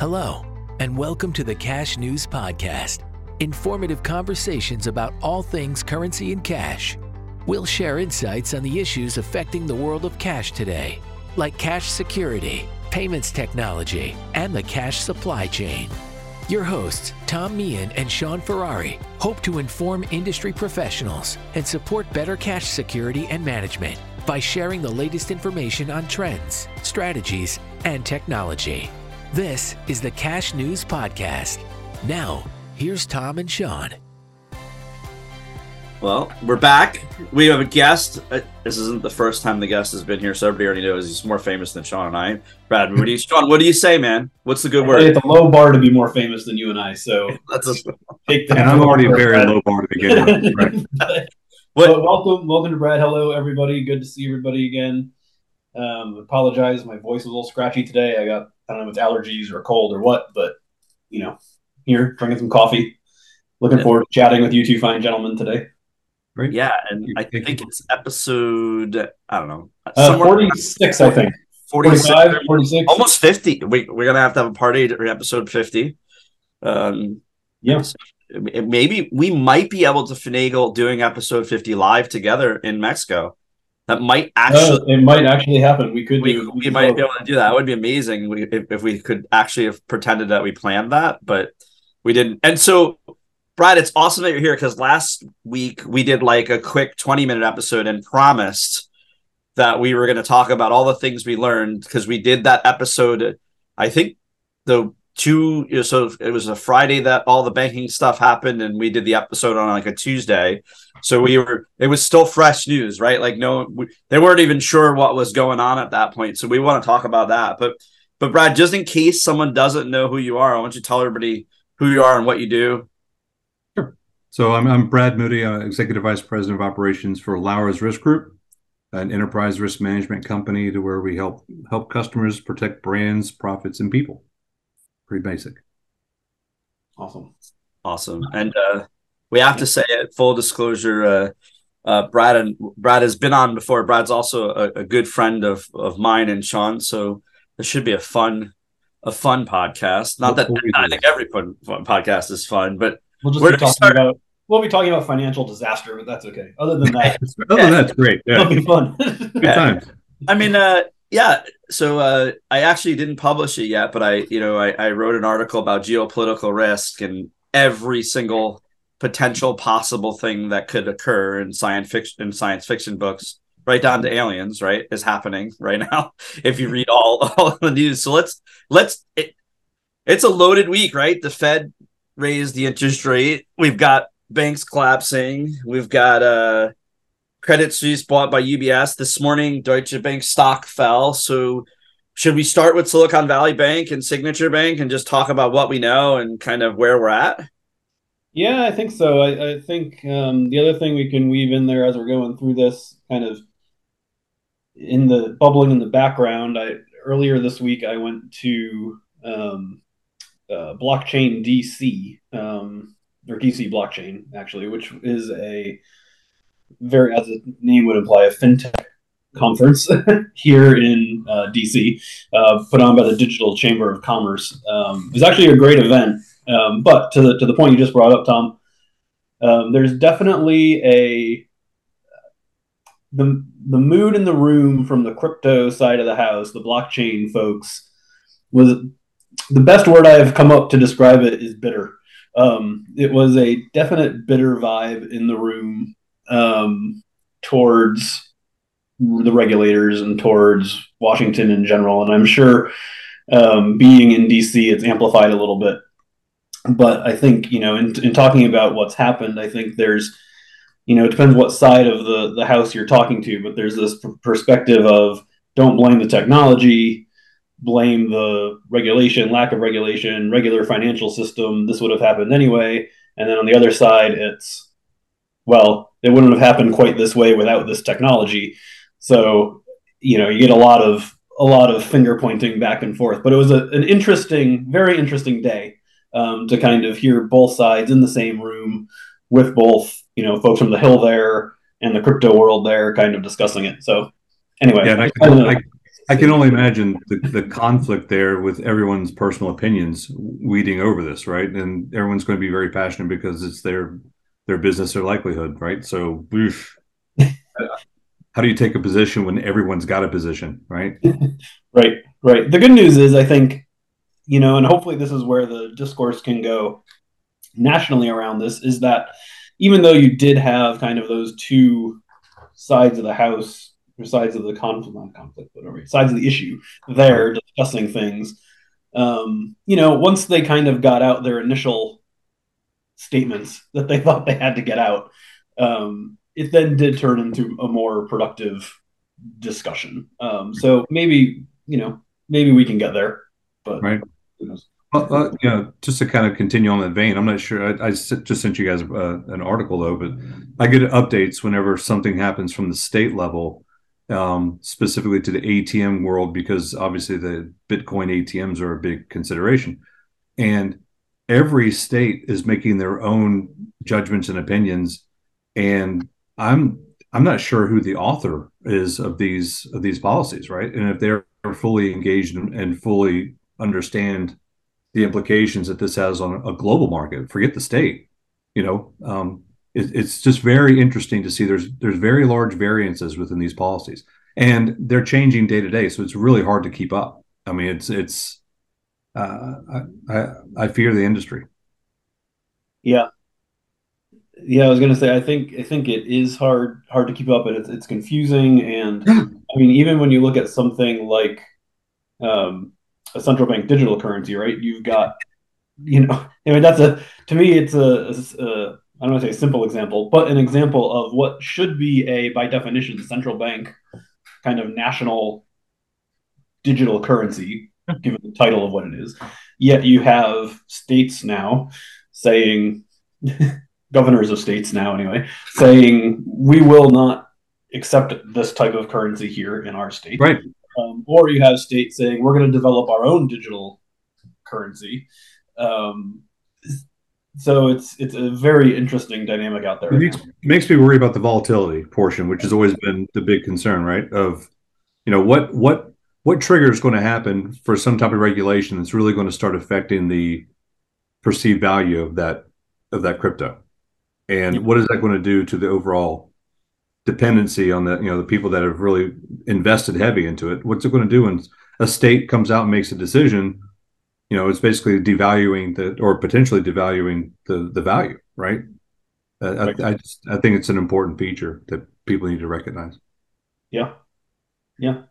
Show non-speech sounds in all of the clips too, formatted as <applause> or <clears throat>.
Hello, and welcome to the Cash News Podcast. Informative conversations about all things currency and cash. We'll share insights on the issues affecting the world of cash today, like cash security, payments technology, and the cash supply chain. Your hosts, Tom Meehan and Shaun Ferrari, hope to inform industry professionals and support better cash security and management by sharing the latest information on trends, strategies, and technology. This is the Cash News Podcast. Now, here's Tom and Shaun. Well, we're back. We have a guest. Uh, This isn't the first time the guest has been here, so everybody already knows he's more famous than Shaun and I. Brad, what do you, Shaun? What do you say, man? What's the good word? It's a low bar to be more famous than you and I, so <laughs> That's a, take that. And I'm already a very low bar to begin with. Right. but <laughs> what? welcome, welcome to Brad. Hello, everybody. Good to see everybody again. Um, apologize, my voice was a little scratchy today. I got I don't know if it's allergies or cold or what, but you know, here drinking some coffee. Looking Yeah. forward to chatting with you two fine gentlemen today. Right. Yeah, and I think it's episode. I don't know. Uh, somewhere- 46, I think. 46, 45, 46. almost fifty. We, we're gonna have to have a party at episode fifty. Um, Yeah. maybe we might be able to finagle doing episode fifty live together in Mexico. That might actually. It might actually happen. We could we, do. we might be able to do that. It would be amazing we- if, if we could actually have pretended that we planned that, but we didn't. And so, Brad, it's awesome that you're here because last week we did like a quick 20 minute episode and promised that we were going to talk about all the things we learned because we did that episode. I think the two, you know, so it was a Friday that all the banking stuff happened, and we did the episode on like a Tuesday. So we were, it was still fresh news, right? Like, no, we, they weren't even sure what was going on at that point. So we want to talk about that. But, but Brad, just in case someone doesn't know who you are, I want you to tell everybody who you are and what you do. sure So I'm, I'm Brad Moody, uh, Executive Vice President of Operations for Lowers Risk Group, an enterprise risk management company to where we help help customers protect brands, profits, and people. Pretty basic. Awesome. Awesome. And uh, we have to say it, full disclosure, uh, uh, Brad and Brad has been on before. Brad's also a, a good friend of of mine and Sean. So this should be a fun a fun podcast. Not that I think every fun, fun podcast is fun, but We'll just Where be talking start? about. We'll be talking about financial disaster, but that's okay. Other than that, <laughs> Other than that, it's great. it'll be fun. good times. <laughs> I mean, uh, yeah. So uh, I actually didn't publish it yet, but I, you know, I, I wrote an article about geopolitical risk and every single potential possible thing that could occur in science fiction in science fiction books, right down to aliens, right, is happening right now. <laughs> If you <laughs> read all <laughs> all the news, so let's let's. It, it's a loaded week, right? The Fed raised the interest rate. We've got banks collapsing. We've got uh Credit Suisse bought by UBS this morning. Deutsche Bank stock fell. So, should we start with Silicon Valley Bank and Signature Bank and just talk about what we know and kind of where we're at? Yeah, I think so. I, I think um, the other thing we can weave in there as we're going through this, kind of in the bubbling in the background. I earlier this week I went to um, uh, Blockchain DC um, or DC Blockchain actually, which is a very, as the name would imply, a fintech conference <laughs> here in uh, DC, uh, put on by the Digital Chamber of Commerce. Um, it was actually a great event. Um, but to the to the point you just brought up, Tom, um, there's definitely a the the mood in the room from the crypto side of the house, the blockchain folks, was the best word I have come up to describe it is bitter. Um, it was a definite bitter vibe in the room um, towards the regulators and towards Washington in general, and I'm sure um, being in DC, it's amplified a little bit. But I think you know, in, in talking about what's happened, I think there's, you know, it depends what side of the the house you're talking to, but there's this p- perspective of don't blame the technology, blame the regulation, lack of regulation, regular financial system. This would have happened anyway, and then on the other side, it's well, it wouldn't have happened quite this way without this technology. So, you know, you get a lot of a lot of finger pointing back and forth. But it was a, an interesting, very interesting day um, to kind of hear both sides in the same room with both, you know, folks from the Hill there and the crypto world there, kind of discussing it. So, anyway, Yeah, I, I. I, I can only imagine the, the conflict there with everyone's personal opinions weeding over this, right? And everyone's going to be very passionate because it's their their business, their likelihood, right? So, oof. <laughs> how do you take a position when everyone's got a position, right? <laughs> right, right. The good news is, I think, you know, and hopefully this is where the discourse can go nationally around this, is that even though you did have kind of those two sides of the house or sides of the conflict, not conflict, whatever, sides of the issue there discussing things. Um, you know, once they kind of got out their initial statements that they <laughs> thought they had to get out, um, it then did turn into a more productive discussion. Um, so maybe, you know, maybe we can get there, but right. Well, uh, you know, just to kind of continue on that vein, I'm not sure. I, I just sent you guys uh, an article though, but I get updates whenever something happens from the state level um, specifically to the ATM world because obviously the Bitcoin ATMs are a big consideration. And every state is making their own judgments and opinions. And I'm I'm not sure who the author is of these of these policies, right? And if they're fully engaged and, fully understand the implications that this has on a global market, forget the state. You know, um, it, it's just very interesting to see there's there's very large variances within these policies, and they're changing day to day. So it's really hard to keep up. I mean, it's it's uh, I, I I fear the industry. Yeah, yeah. I was gonna say I think I think it is hard hard to keep up, and it's it's confusing. And I mean, even when you look at something like um, a central bank digital currency, right? You've got you know, <laughs> I mean, that's a to me, it's a, a, I don't want to say a simple example, but an example of what should be a, by definition, central bank kind of national digital currency, given the title of what it is. Yet you have states now saying, <laughs> governors of states now anyway, saying we will not accept this type of currency here in our state. Right. Um, or you have states saying we're going to develop our own digital currency. Um, so it's it's a very interesting dynamic out there. It makes, makes me worry about the volatility portion, which has always been the big concern, right? Of you know what what what trigger is going to happen for some type of regulation that's really going to start affecting the perceived value of that of that crypto, and what is that going to do to the overall dependency on the you know the people that have really invested heavy into it? What's it going to do when a state comes out and makes a decision? you know, it's basically devaluing the or potentially devaluing the the value, right? Uh, right. I, I, just, I think it's an important feature that people need to recognize. Yeah, yeah,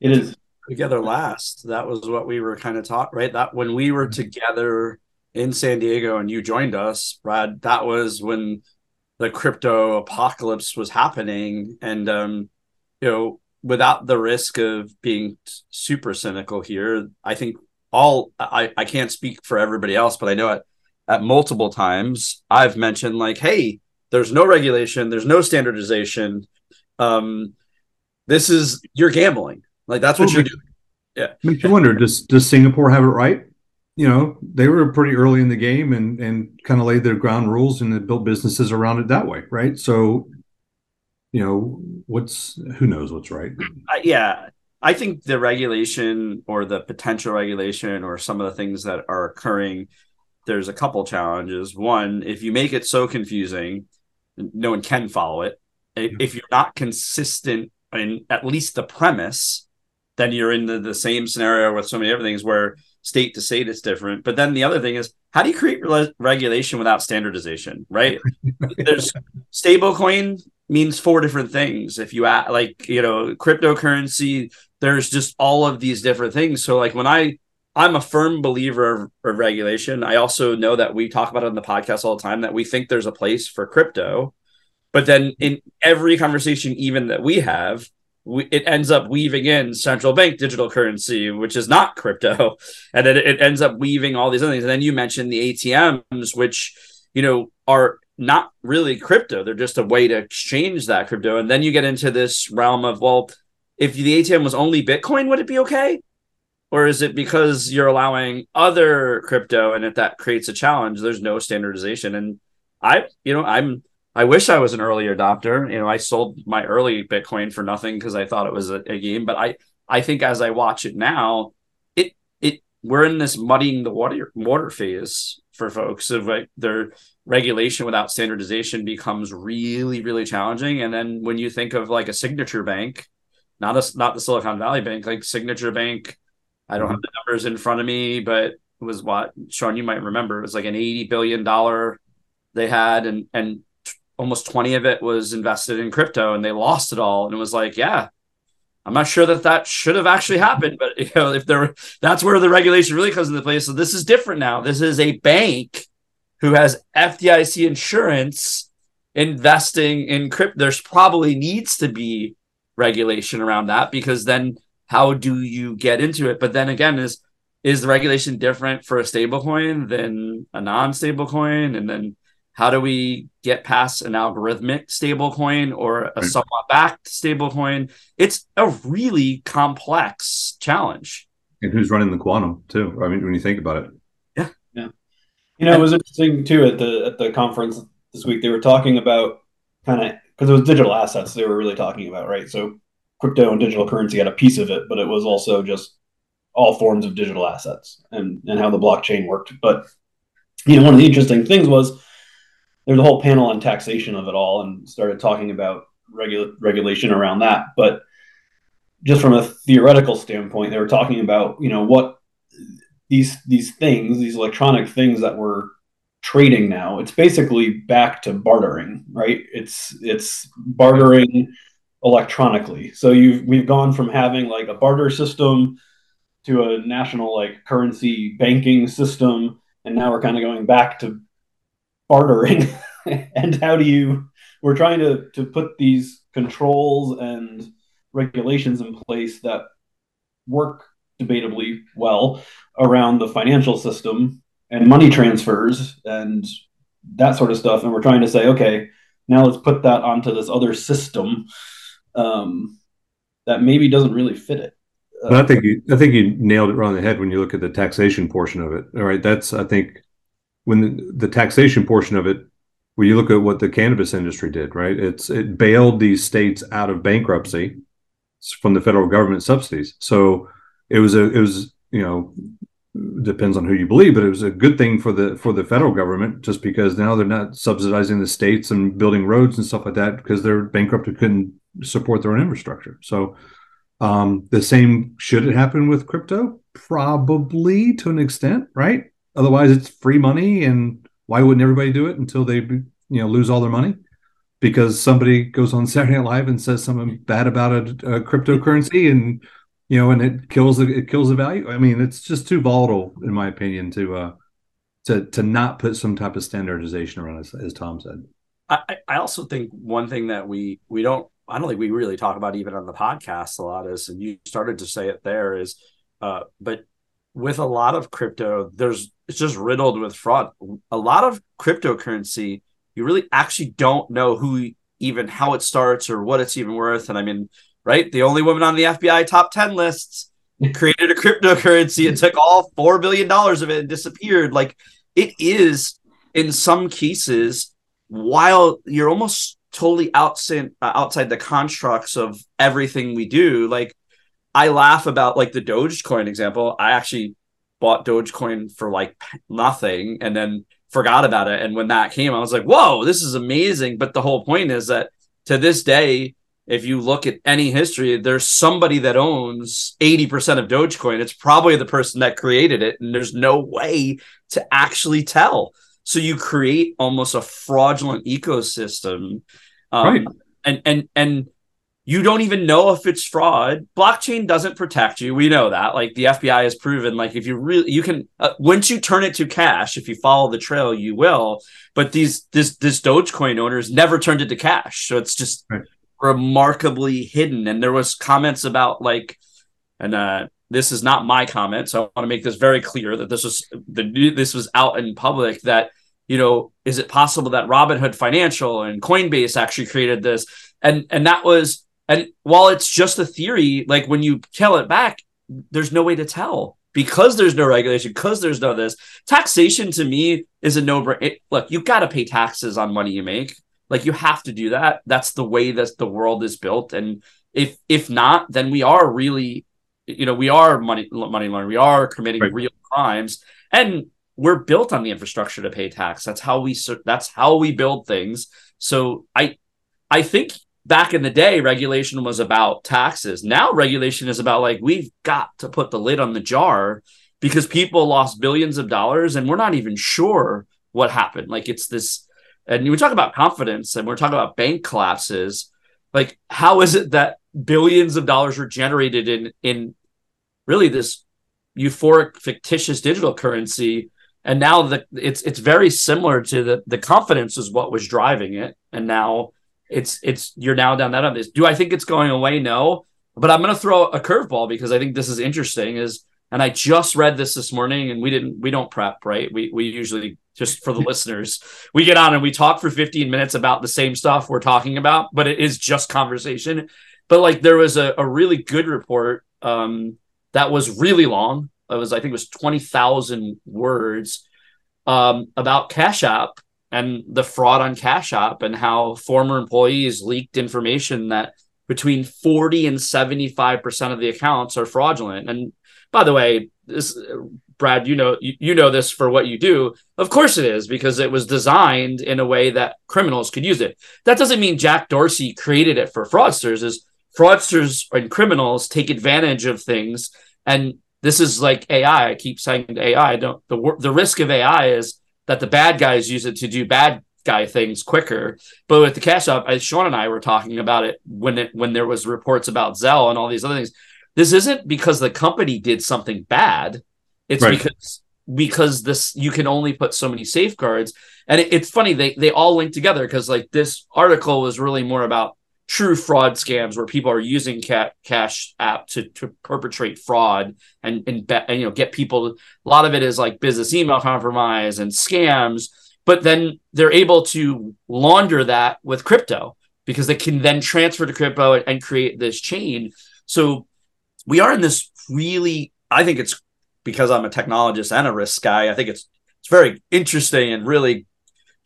it is. Together last, that was what we were kind of taught, right? That when we were together in San Diego and you joined us, Brad, that was when the crypto apocalypse was happening, and um, you know, without the risk of being super cynical here, I think all I, I can't speak for everybody else, but I know at, at multiple times I've mentioned like, hey, there's no regulation, there's no standardization. Um, this is you're gambling. Like that's what well, you're doing. Yeah. Makes you wonder, does does Singapore have it right? You know, they were pretty early in the game and and kind of laid their ground rules and built businesses around it that way, right? So, you know, what's who knows what's right? Uh, yeah, I think the regulation or the potential regulation or some of the things that are occurring, there's a couple challenges. One, if you make it so confusing, no one can follow it. If you're not consistent in at least the premise, then you're in the, the same scenario with so many other things where state to state is different. But then the other thing is, how do you create re- regulation without standardization? Right? <laughs> There's stablecoin means four different things. If you add, like you know cryptocurrency, there's just all of these different things. So like when I I'm a firm believer of, of, regulation. I also know that we talk about it on the podcast all the time that we think there's a place for crypto, but then in every conversation, even that we have, we, it ends up weaving in central bank digital currency, which is not crypto, <laughs> and then it ends up weaving all these other things. And then you mentioned the ATMs, which you know are not really crypto; they're just a way to exchange that crypto. And then you get into this realm of well if the ATM was only Bitcoin, would it be okay? Or is it because you're allowing other crypto and if that creates a challenge, there's no standardization? And I, you know, I'm, I wish I was an early adopter. You know, I sold my early Bitcoin for nothing because I thought it was a, a game, but I, I think as I watch it now, it it we're in this muddying the water water phase for folks of like their regulation without standardization becomes really really challenging. And then when you think of like a signature bank, not a not the Silicon Valley Bank, like Signature Bank, I don't mm-hmm. have the numbers in front of me, but it was what Shaun you might remember. It was like an eighty billion dollar they had, and and almost 20 of it was invested in crypto and they lost it all. And it was like yeah i'm not sure that that should have actually happened but you know if there that's where the regulation really comes into play. So this is different now. This is a bank who has fdic insurance investing in crypto there's probably needs to be regulation around that because then how do you get into it? But then again is is the regulation different for a stablecoin than a non-stablecoin? And then how do we get past an algorithmic stablecoin or a somewhat backed stablecoin? It's a really complex challenge. And who's running the quantum too? I mean, when you think about it. Yeah. Yeah. You know, it was interesting too at the at the conference this week. They were talking about kind of because it was digital assets they were really talking about, right? So crypto and digital currency had a piece of it, but it was also just all forms of digital assets and and how the blockchain worked. But you know, one of the interesting things was there's a whole panel on taxation of it all and started talking about regula- regulation around that. But just from a theoretical standpoint, they were talking about, you know, what these these things, these electronic things that we're trading now, it's basically back to bartering, right? It's it's bartering electronically. So you've we've gone from having like a barter system to a national like currency banking system, and now we're kind of going back to bartering. <laughs> And how do you we're trying to to put these controls and regulations in place that work debatably well around the financial system and money transfers and that sort of stuff. And we're trying to say okay now let's put that onto this other system um, that maybe doesn't really fit it. Uh, I think you, I think you nailed it right on the head when you look at the taxation portion of it. All right, that's I think when the, the taxation portion of it, when you look at what the cannabis industry did, right? It's it bailed these states out of bankruptcy from the federal government subsidies. So it was a it was you know depends on who you believe, but it was a good thing for the for the federal government just because now they're not subsidizing the states and building roads and stuff like that because they're bankrupt and couldn't support their own infrastructure. So um, the same should it happen with crypto? Probably to an extent, right? Otherwise, it's free money, and why wouldn't everybody do it until they you know lose all their money? Because somebody goes on <laughs> Saturday Night Live and says something bad about a, a cryptocurrency, and you know, and it kills the, it kills the value. I mean, it's just too volatile, in my opinion, to uh, to to not put some type of standardization around, as, as Tom said. I, I also think one thing that we we don't I don't think we really talk about even on the podcast a lot is, and you started to say it there is, uh, but with a lot of crypto, there's it's just riddled with fraud. A lot of cryptocurrency, you really actually don't know who even how it starts or what it's even worth. And I mean, right, the only woman on the FBI top ten lists <laughs> created a cryptocurrency and took all four billion dollars of it and disappeared. Like it is in some cases, while you're almost totally outside uh, outside the constructs of everything we do, like I laugh about like the Dogecoin example. I actually bought Dogecoin for like nothing and then forgot about it. And when that came, I was like, whoa, this is amazing. But the whole point is that to this day, if you look at any history, there's somebody that owns 80% of Dogecoin. It's probably the person that created it. And there's no way to actually tell. So you create almost a fraudulent ecosystem. Um, right. And, and, and, you don't even know if it's fraud. Blockchain doesn't protect you. We know that. Like the FBI has proven, like if you really, you can uh, once you turn it to cash, if you follow the trail, you will. But these this this Dogecoin owners never turned it to cash, so it's just right. remarkably hidden. And there was comments about like, and uh, this is not my comment, so I want to make this very clear that this was the this was out in public that you know is it possible that Robinhood Financial and Coinbase actually created this and and that was and while it's just a theory, like when you kill it back, there's no way to tell because there's no regulation, because there's no this. Taxation to me is a no brainer. Look, you've got to pay taxes on money you make. Like you have to do that. That's the way that the world is built. And if if not, then we are really you know we are money money laundering we are committing right. real crimes and we're built on the infrastructure to pay tax that's how we that's how we build things so i i think back in the day regulation was about taxes. Now regulation is about like we've got to put the lid on the jar because people lost billions of dollars and we're not even sure what happened. Like it's this and we talk about confidence and we're talking about bank collapses. Like how is it that billions of dollars were generated in in really this euphoric fictitious digital currency? And now the it's it's very similar to the the confidence is what was driving it. And now it's it's you're now down that on this do i think it's going away? No. But i'm going to throw a curveball because i think this is interesting is and i just read this this morning and we didn't we don't prep right? We we usually just for the <laughs> listeners we get on and we talk for 15 minutes about the same stuff we're talking about but it is just conversation. But like there was a, a really good report um that was really long. It was I think it was twenty thousand words um, about Cash App and the fraud on Cash App and how former employees leaked information that between 40 and 75% of the accounts are fraudulent. And by the way, this Brad, you know you, you know this for what you do. Of course it is because it was designed in a way that criminals could use it. That doesn't mean Jack Dorsey created it for fraudsters. Is fraudsters and criminals take advantage of things and this is like AI. I keep saying AI, don't the the risk of AI is that the bad guys use it to do bad guy things quicker. But with the Cash App, as Shaun and I were talking about it when it when there was reports about Zelle and all these other things. This isn't because the company did something bad. It's right. because because this you can only put so many safeguards. And it, it's funny they they all link together because like this article was really more about true fraud scams where people are using cash app to, to perpetrate fraud and and, be, and you know get people a lot of it is like business email compromise and scams but then they're able to launder that with crypto because they can then transfer to crypto and, and create this chain. So we are in this really i think it's because i'm a technologist and a risk guy i think it's it's very interesting and really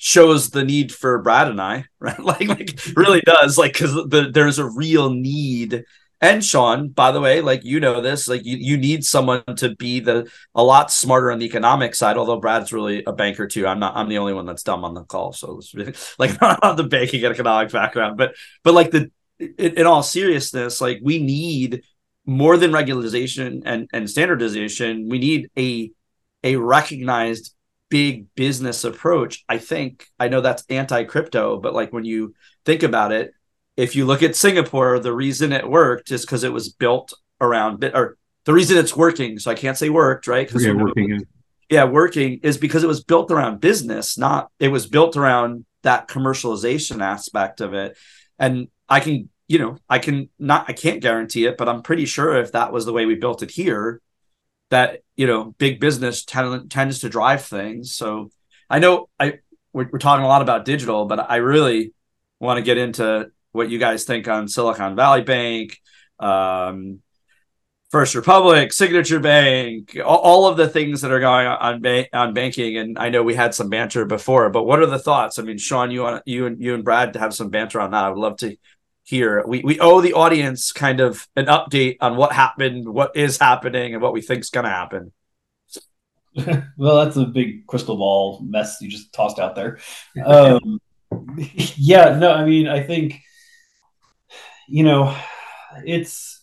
shows the need for Brad and I, <laughs> right? Like, like really does, like, because the, there's a real need. And Shaun, by the way, like you know this, like you, you need someone to be the a lot smarter on the economic side. Although Brad's really a banker too. I'm not. I'm the only one that's dumb on the call. So <laughs> like not the banking economic background, but but like the in, in all seriousness, like we need more than regularization and and standardization. We need a a recognized big business approach, I think I know that's anti crypto, but like when you think about it, if you look at Singapore, the reason it worked is because it was built around bit or the reason it's working. So I can't say worked, right? Yeah, working. yeah, working is because it was built around business, not it was built around that commercialization aspect of it. And I can, you know, I can not, I can't guarantee it, but I'm pretty sure if that was the way we built it here, that you know big business tend, tends to drive things. So I know I we're, we're talking a lot about digital, but I really want to get into what you guys think on Silicon Valley Bank, um, First Republic, Signature Bank, all, all, of the things that are going on on, ba- on banking. And I know we had some banter before, but what are the thoughts? I mean, Shaun, you want you and you and Brad to have some banter on that. I would love to here. We we owe the audience kind of an update on what happened, what is happening, and what we think is going to happen. <laughs> well, that's a big crystal ball mess you just tossed out there. Um, <laughs> yeah, no, I mean, I think you know, it's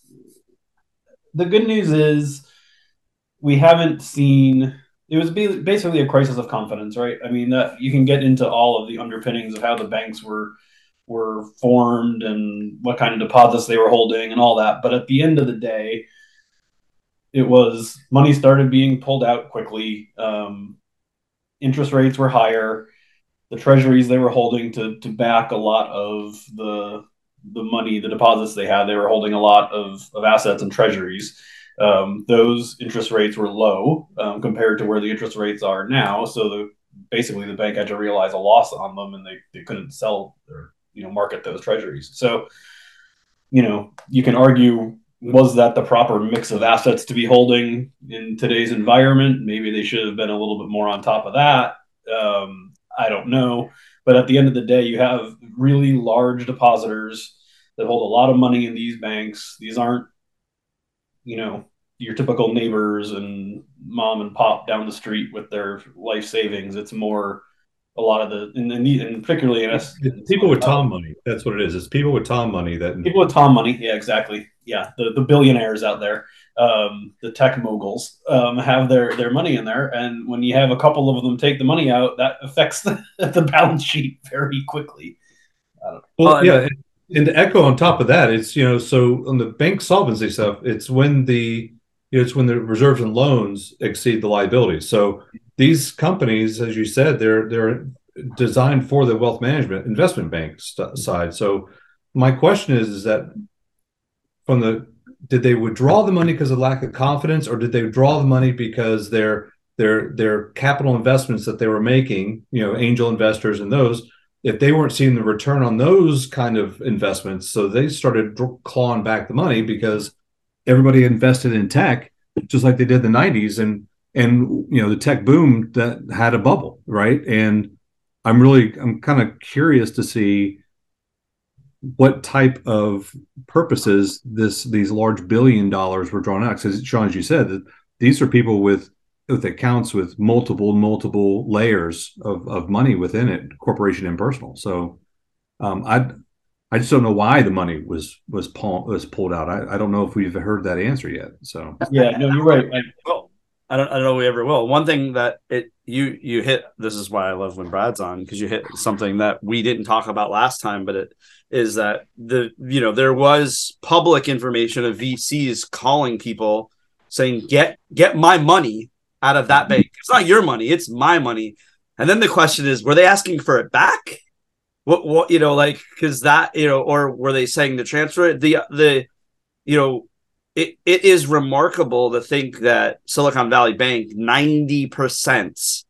the good news is we haven't seen it was basically a crisis of confidence, right? I mean, that you can get into all of the underpinnings of how the banks were were formed and what kind of deposits they were holding and all that. But at the end of the day, it was money started being pulled out quickly. Um, interest rates were higher. The treasuries they were holding to to back a lot of the the money, the deposits they had, they were holding a lot of, of assets and treasuries. Um, those interest rates were low um, compared to where the interest rates are now. So the basically the bank had to realize a loss on them and they, they couldn't sell their you know market those treasuries. So, you know, you can argue was that the proper mix of assets to be holding in today's environment? Maybe they should have been a little bit more on top of that. Um, I don't know, but at the end of the day, you have really large depositors that hold a lot of money in these banks. These aren't, you know, your typical neighbors and mom and pop down the street with their life savings. It's more a lot of the and, and particularly in us people with Tom money. That's what it is. It's people with Tom money that people with Tom money. Yeah, exactly. Yeah, the the billionaires out there, um, the tech moguls, um, have their their money in there, and when you have a couple of them take the money out, that affects <laughs> the, the balance sheet very quickly. Well, yeah, and, and to echo on top of that, it's you know so on the bank solvency stuff, it's when the you know, it's when the reserves and loans exceed the liabilities. So these companies, as you said, they're they're designed for the wealth management investment bank st- side. So my question is, is that from the did they withdraw the money because of lack of confidence, or did they withdraw the money because their their their capital investments that they were making, you know, angel investors and those, if they weren't seeing the return on those kind of investments, so they started clawing back the money because everybody invested in tech just like they did in the 90s and and you know the tech boom that had a bubble right? And i'm really i'm kind of curious to see what type of purposes this these large billion dollars were drawn out. Because shaun as you said these are people with with accounts with multiple multiple layers of, of money within it corporation and personal. So um, i I just don't know why the money was was pull, was pulled out. I, I don't know if we've heard that answer yet. So yeah, no, you're right. I, well, I don't I don't know we ever will. One thing that it you you hit this is why I love when Brad's on because you hit something that we didn't talk about last time, but it is that the you know there was public information of VCs calling people saying get get my money out of that bank. It's not your money, it's my money. And then the question is, were they asking for it back? What what you know like because that you know or were they saying to transfer the the you know it, it is remarkable to think that silicon valley bank 90%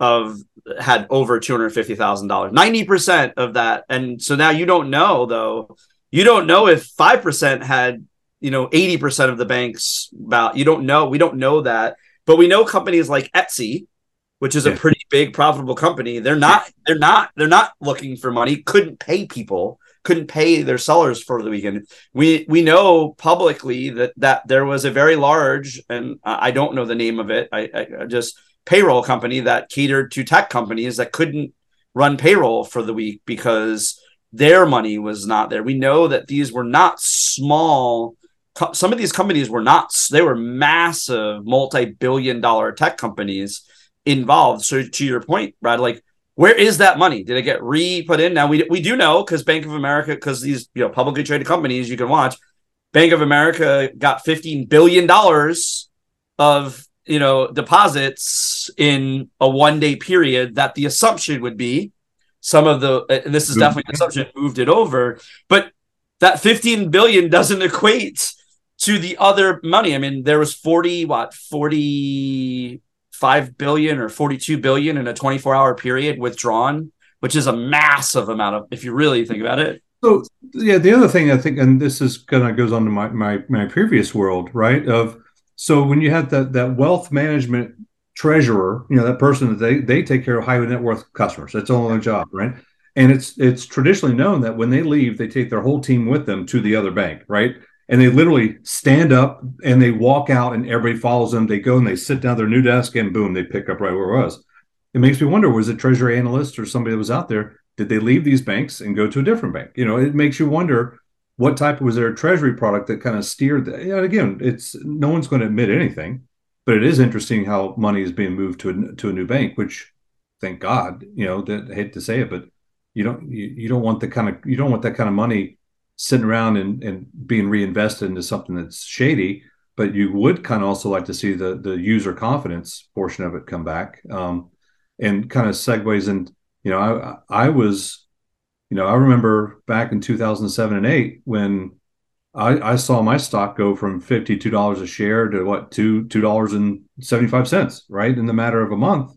of had over $250000 90% of that. And so now you don't know though. You don't know if 5% had you know 80% of the banks about you don't know. We don't know that. But we know companies like etsy which is yeah. a pretty big profitable company they're not they're not they're not looking for money couldn't pay people couldn't pay their sellers for the weekend. We we know publicly that that there was a very large and i don't know the name of it i, I just payroll company that catered to tech companies that couldn't run payroll for the week because their money was not there. We know that these were not small some of these companies were not they were massive multi-billion dollar tech companies involved. So to your point, Brad, like where is that money? Did it get re put in? Now we we do know because Bank of America, because these you know publicly traded companies you can watch, Bank of America got fifteen billion dollars of you know deposits in a one day period. That the assumption would be some of the and this is definitely an assumption moved it over, but that fifteen billion doesn't equate to the other money. I mean, there was 40, what, 40 5 billion or 42 billion in a 24 hour period withdrawn, which is a massive amount of, if you really think about it. So, yeah, the other thing I think, and this is kind of goes on to my, my, my previous world, right? Of, so when you have that, that wealth management treasurer, you know, that person that they, they take care of high net worth customers. That's all their job, right? And it's, it's traditionally known that when they leave, they take their whole team with them to the other bank, right? And they literally stand up and they walk out and everybody follows them. They go and they sit down their new desk and boom, they pick up right where it was. It makes me wonder, was it treasury analyst or somebody that was out there? Did they leave these banks and go to a different bank? You know, it makes you wonder what type was there a treasury product that kind of steered that. Yeah, again, it's no one's going to admit anything, but it is interesting how money is being moved to a, to a new bank, which thank God, you know, that I hate to say it, but you don't you, you don't want the kind of you don't want that kind of money sitting around and, and being reinvested into something that's shady but you would kind of also like to see the the user confidence portion of it come back um, and kind of segues in you know I, I was you know i remember back in 2007 and 8 when I, I saw my stock go from $52 a share to what two $2.75 right in the matter of a month.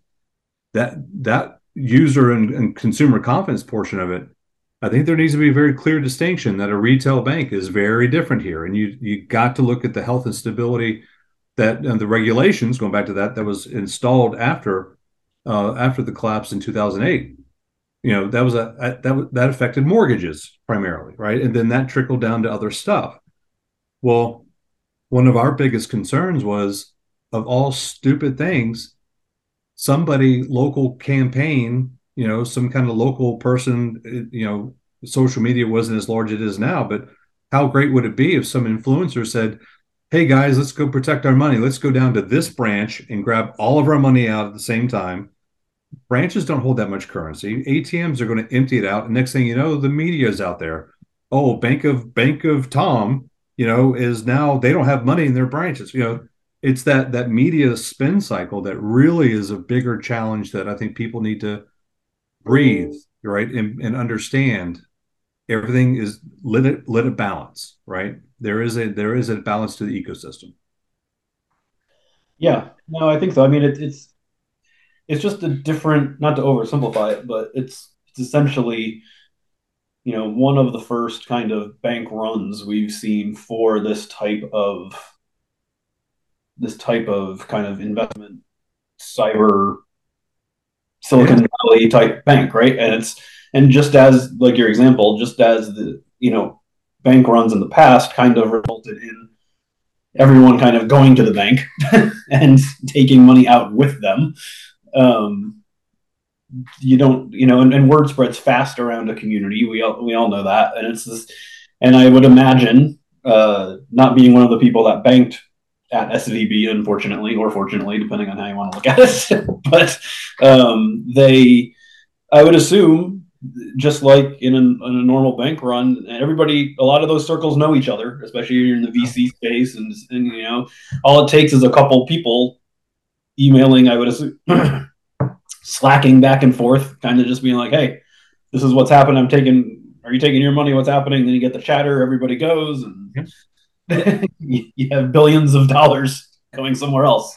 That that user and, and consumer confidence portion of it I think there needs to be a very clear distinction that a retail bank is very different here, and you you got to look at the health and stability that and the regulations. Going back to that, that was installed after uh, after the collapse in 2008. You know that was a that that affected mortgages primarily, right? And then that trickled down to other stuff. Well, one of our biggest concerns was of all stupid things, somebody local campaign, you know, some kind of local person, you know, social media wasn't as large as it is now, but how great would it be if some influencer said, Hey guys, let's go protect our money. Let's go down to this branch and grab all of our money out at the same time. Branches don't hold that much currency. ATMs are going to empty it out. And next thing you know, the media is out there. Oh, Bank of Bank of Tom, you know, is now they don't have money in their branches. You know, it's that that media spin cycle that really is a bigger challenge that I think people need to breathe, right, and, and understand everything is let it let it balance right? There is a there is a balance to the ecosystem. Yeah. No i think so. I mean it, it's it's just a different not to oversimplify it but it's it's essentially you know one of the first kind of bank runs we've seen for this type of this type of kind of investment cyber silicon yeah. valley type bank right and it's and just as like your example, just as the you know bank runs in the past kind of resulted in everyone kind of going to the bank <laughs> and taking money out with them. Um, you don't, you know, and, and, word spreads fast around a community. We all we all know that, and it's this. And I would imagine, uh, not being one of the people that banked at SVB, unfortunately or fortunately, depending on how you want to look at it, <laughs> but um, they, I would assume just like in a, in a, normal bank run, everybody, a lot of those circles know each other, especially in the VC space. And, and you know, all it takes is a couple people emailing, I would assume, <clears throat> slacking back and forth, kind of just being like, hey, this is what's happened. I'm taking, are you taking your money? What's happening? Then you get the chatter, everybody goes, and <laughs> you have billions of dollars going somewhere else.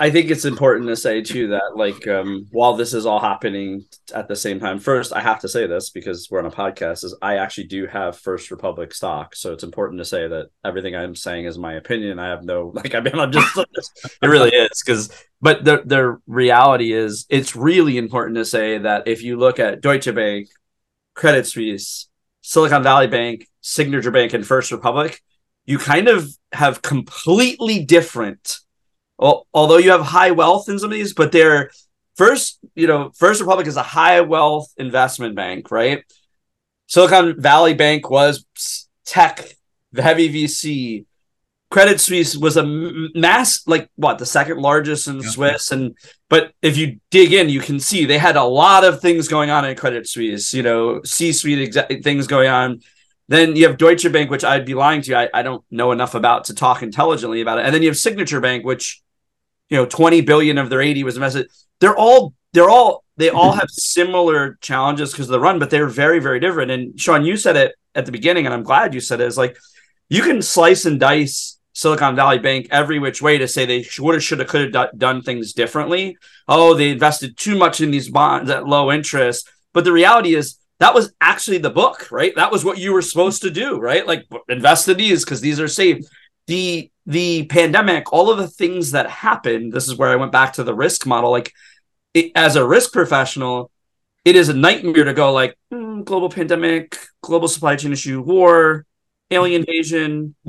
I, think it's important to say too that like um, while this is all happening at the same time, first I have to say this because we're on a podcast is I actually do have First Republic stock, so it's important to say that everything I'm saying is my opinion. I have no <laughs> like I mean I'm just it really is because but the the reality is it's really important to say that if you look at Deutsche Bank, Credit Suisse, Silicon Valley Bank, Signature Bank, and First Republic, you kind of have completely different well, although you have high wealth in some of these, but they're first, you know, First Republic is a high wealth investment bank, right? Silicon Valley Bank was tech, the heavy VC. Credit Suisse was a mass, like what, the second largest in yeah. Swiss. And, but if you dig in, you can see they had a lot of things going on in Credit Suisse, you know, C suite exa- things going on. Then you have Deutsche Bank, which I'd be lying to you. I, I don't know enough about to talk intelligently about it. And then you have Signature Bank, which you know 20 billion of their 80 was invested they're all they're all they all mm-hmm. have similar challenges because of the run but they're very very different and shaun you said it at the beginning and i'm glad you said it is like you can slice and dice silicon valley bank every which way to say they would have should have could have done things differently oh they invested too much in these bonds at low interest but the reality is that was actually the book right that was what you were supposed to do right like invest in these because these are safe the the pandemic, all of the things that happened, this is where I went back to the risk model. Like, it, as a risk professional, it is a nightmare to go like mm, global pandemic, global supply chain issue, war, alien invasion, <laughs>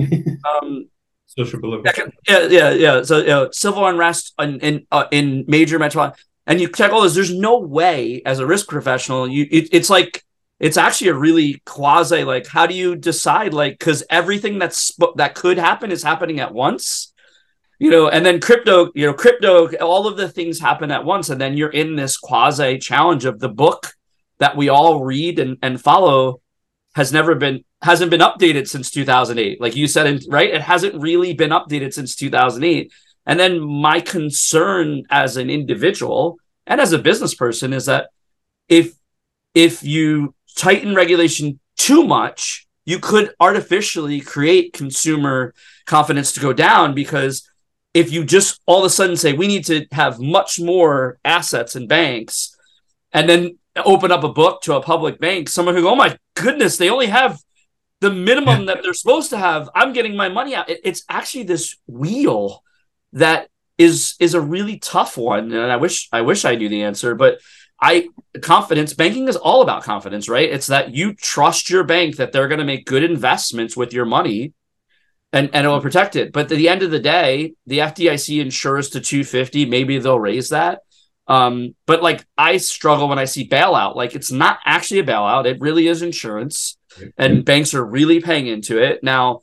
um, social Yeah, yeah, yeah. So you know, civil unrest in in, uh, in major metropolitan, and you check all this. There's no way as a risk professional, you it, it's like it's actually a really quasi like how do you decide like because everything that's that could happen is happening at once you know and then crypto you know crypto all of the things happen at once and then you're in this quasi challenge of the book that we all read and, and follow has never been hasn't been updated since 2008 like you said right it hasn't really been updated since 2008 and then my concern as an individual and as a business person is that if if you tighten regulation too much, you could artificially create consumer confidence to go down because if you just all of a sudden say we need to have much more assets in banks and then open up a book to a public bank, someone who go, oh my goodness, they only have the minimum that they're supposed to have. I'm getting my money out. It's actually this wheel that is is a really tough one, and I wish I wish I knew the answer, but I confidence banking is all about confidence, right? It's that you trust your bank that they're going to make good investments with your money. and and it will protect it. But at the end of the day, the FDIC insures to 250. Maybe they'll raise that. Um, but like I struggle when I see bailout. Like it's not actually a bailout. It really is insurance, and banks are really paying into it. Now,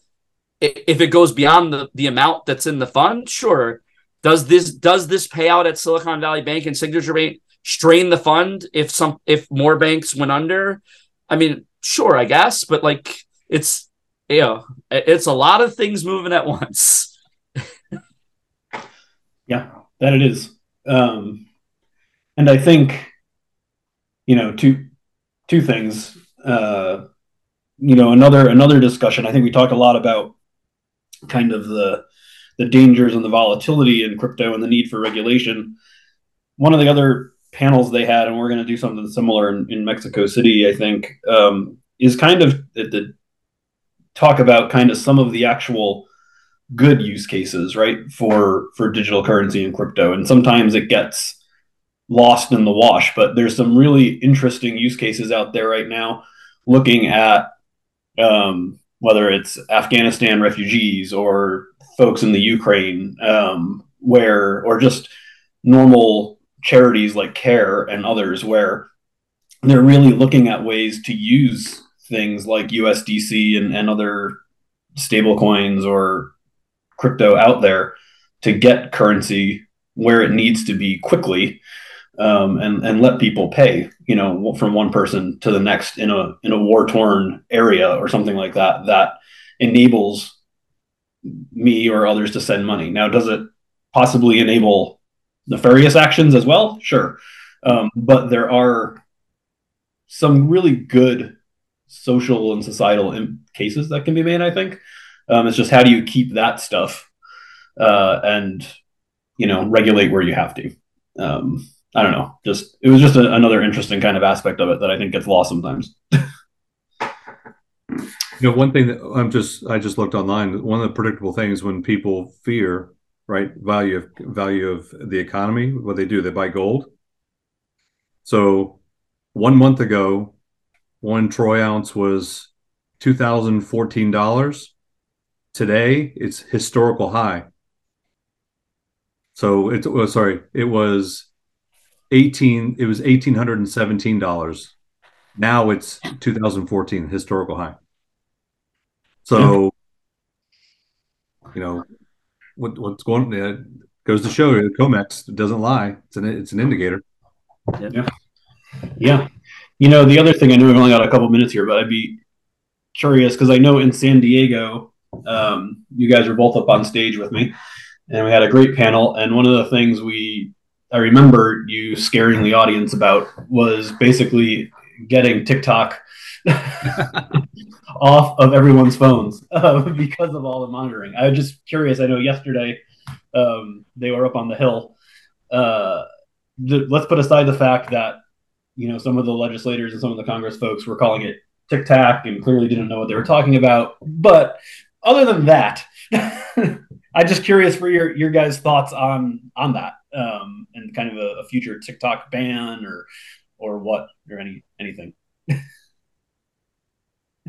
if it goes beyond the, the amount that's in the fund, sure. Does this does this payout at Silicon Valley Bank and Signature Bank strain the fund if some if more banks went under? I mean, sure, I guess, but like it's you know, it's a lot of things moving at once. <laughs> yeah, that it is. Um, and I think, you know, two two things. Uh, you know, another another discussion. I think we talked a lot about kind of the the dangers and the volatility in crypto and the need for regulation. One of the other panels they had, and we're going to do something similar in, in Mexico City, I think, um, is kind of the, talk about kind of some of the actual good use cases, right, for for digital currency and crypto. And sometimes it gets lost in the wash, but there's some really interesting use cases out there right now looking at um, whether it's Afghanistan refugees or folks in the Ukraine, um, where or just normal charities like CARE and others, where they're really looking at ways to use things like USDC and, and other stable coins or crypto out there to get currency where it needs to be quickly um, and and let people pay you know from one person to the next in a in a war torn area or something like that that enables me or others to send money now does it possibly enable nefarious actions as well sure um, but there are some really good social and societal cases that can be made. I think um, it's just how do you keep that stuff uh, and you know regulate where you have to. Um, I don't know. Just it was just a, another interesting kind of aspect of it that I think gets lost sometimes. <laughs> you know, one thing that I'm just I just looked online. One of the predictable things when people fear right value of value of the economy, what they do, they buy gold. So one month ago, one troy ounce was $2,014. Today, it's historical high. So it's oh, sorry, it was 18 it was $1817. Now it's 2014 historical high. So you know what what's going uh, goes to show you the COMEX doesn't lie. It's an it's an indicator. Yeah. Yeah. You know, the other thing I know we've only got a couple minutes here, but I'd be curious because I know in San Diego, um, you guys were both up on stage with me, and we had a great panel. And one of the things we I remember you scaring the audience about was basically getting TikTok <laughs> off of everyone's phones uh, <laughs> because of all the monitoring. I was just curious. I know yesterday um, they were up on the hill. Uh, the, let's put aside the fact that you know, some of the legislators and some of the Congress folks were calling it tic tac and clearly didn't know what they were talking about. But other than that, <laughs> I'm just curious for your your guys' thoughts on on that um, and kind of a, a future TikTok ban or or what or any anything. I